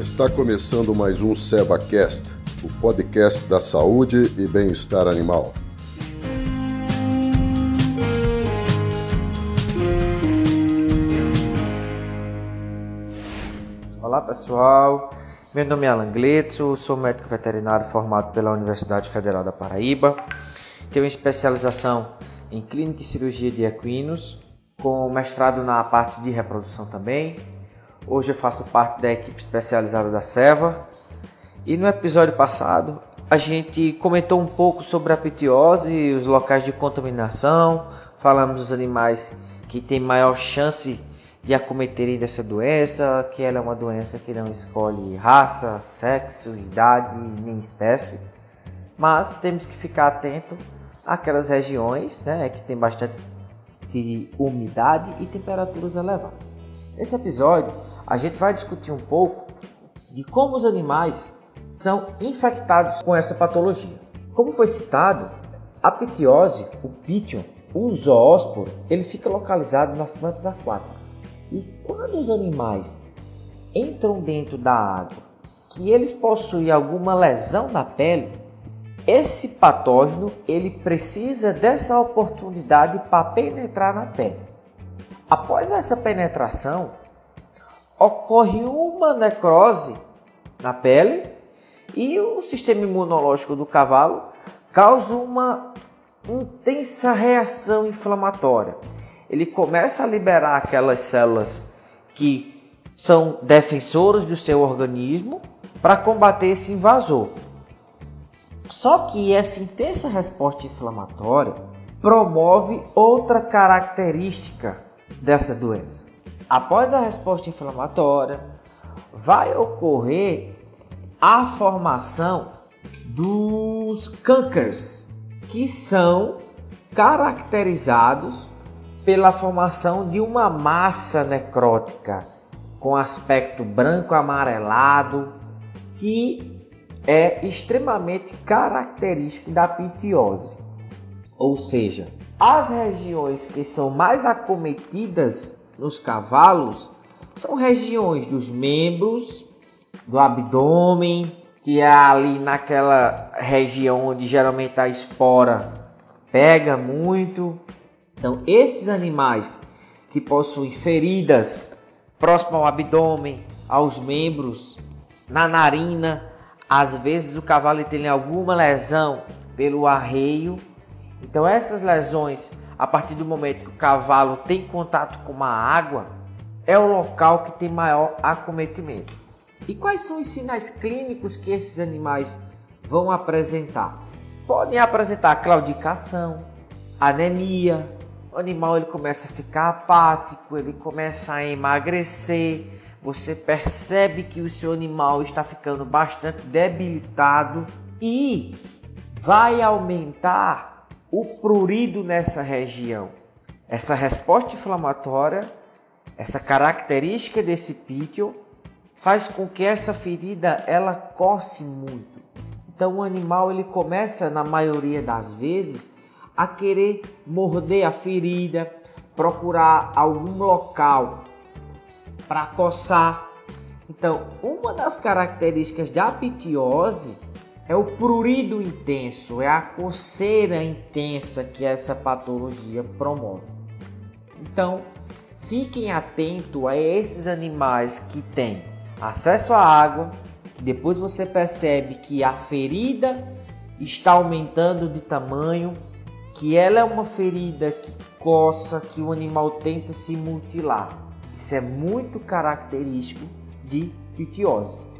Está começando mais um SevaCast, o podcast da saúde e bem-estar animal. Olá pessoal, meu nome é Alan Gletso, sou médico veterinário formado pela Universidade Federal da Paraíba, tenho especialização em clínica e cirurgia de equinos, com mestrado na parte de reprodução também. Hoje eu faço parte da equipe especializada da Seva. E no episódio passado a gente comentou um pouco sobre a pitiose os locais de contaminação, falamos dos animais que têm maior chance de acometerem dessa doença, que ela é uma doença que não escolhe raça, sexo, idade nem espécie, mas temos que ficar atento àquelas regiões né, que tem bastante umidade e temperaturas elevadas. Nesse episódio, a gente vai discutir um pouco de como os animais são infectados com essa patologia. Como foi citado, a pitiose, o pitium, o zoósporo, ele fica localizado nas plantas aquáticas. E quando os animais entram dentro da água, que eles possuem alguma lesão na pele, esse patógeno ele precisa dessa oportunidade para penetrar na pele. Após essa penetração, ocorre uma necrose na pele e o sistema imunológico do cavalo causa uma intensa reação inflamatória. Ele começa a liberar aquelas células que são defensoras do seu organismo para combater esse invasor. Só que essa intensa resposta inflamatória promove outra característica dessa doença. Após a resposta inflamatória, vai ocorrer a formação dos cancers, que são caracterizados pela formação de uma massa necrótica com aspecto branco amarelado que é extremamente característico da pitiose. Ou seja, as regiões que são mais acometidas nos cavalos são regiões dos membros, do abdômen, que é ali naquela região onde geralmente a espora pega muito. Então, esses animais que possuem feridas próximo ao abdômen, aos membros, na narina, às vezes o cavalo tem alguma lesão pelo arreio. Então essas lesões, a partir do momento que o cavalo tem contato com uma água, é o local que tem maior acometimento. E quais são os sinais clínicos que esses animais vão apresentar? Podem apresentar claudicação, anemia, o animal ele começa a ficar apático, ele começa a emagrecer, você percebe que o seu animal está ficando bastante debilitado e vai aumentar o prurido nessa região. Essa resposta inflamatória, essa característica desse pítio faz com que essa ferida ela coce muito. Então o animal ele começa na maioria das vezes a querer morder a ferida, procurar algum local para coçar. Então, uma das características da pitiose é o prurido intenso, é a coceira intensa que essa patologia promove. Então, fiquem atentos a esses animais que têm acesso à água, depois você percebe que a ferida está aumentando de tamanho, que ela é uma ferida que coça, que o animal tenta se mutilar. Isso é muito característico de pitiose.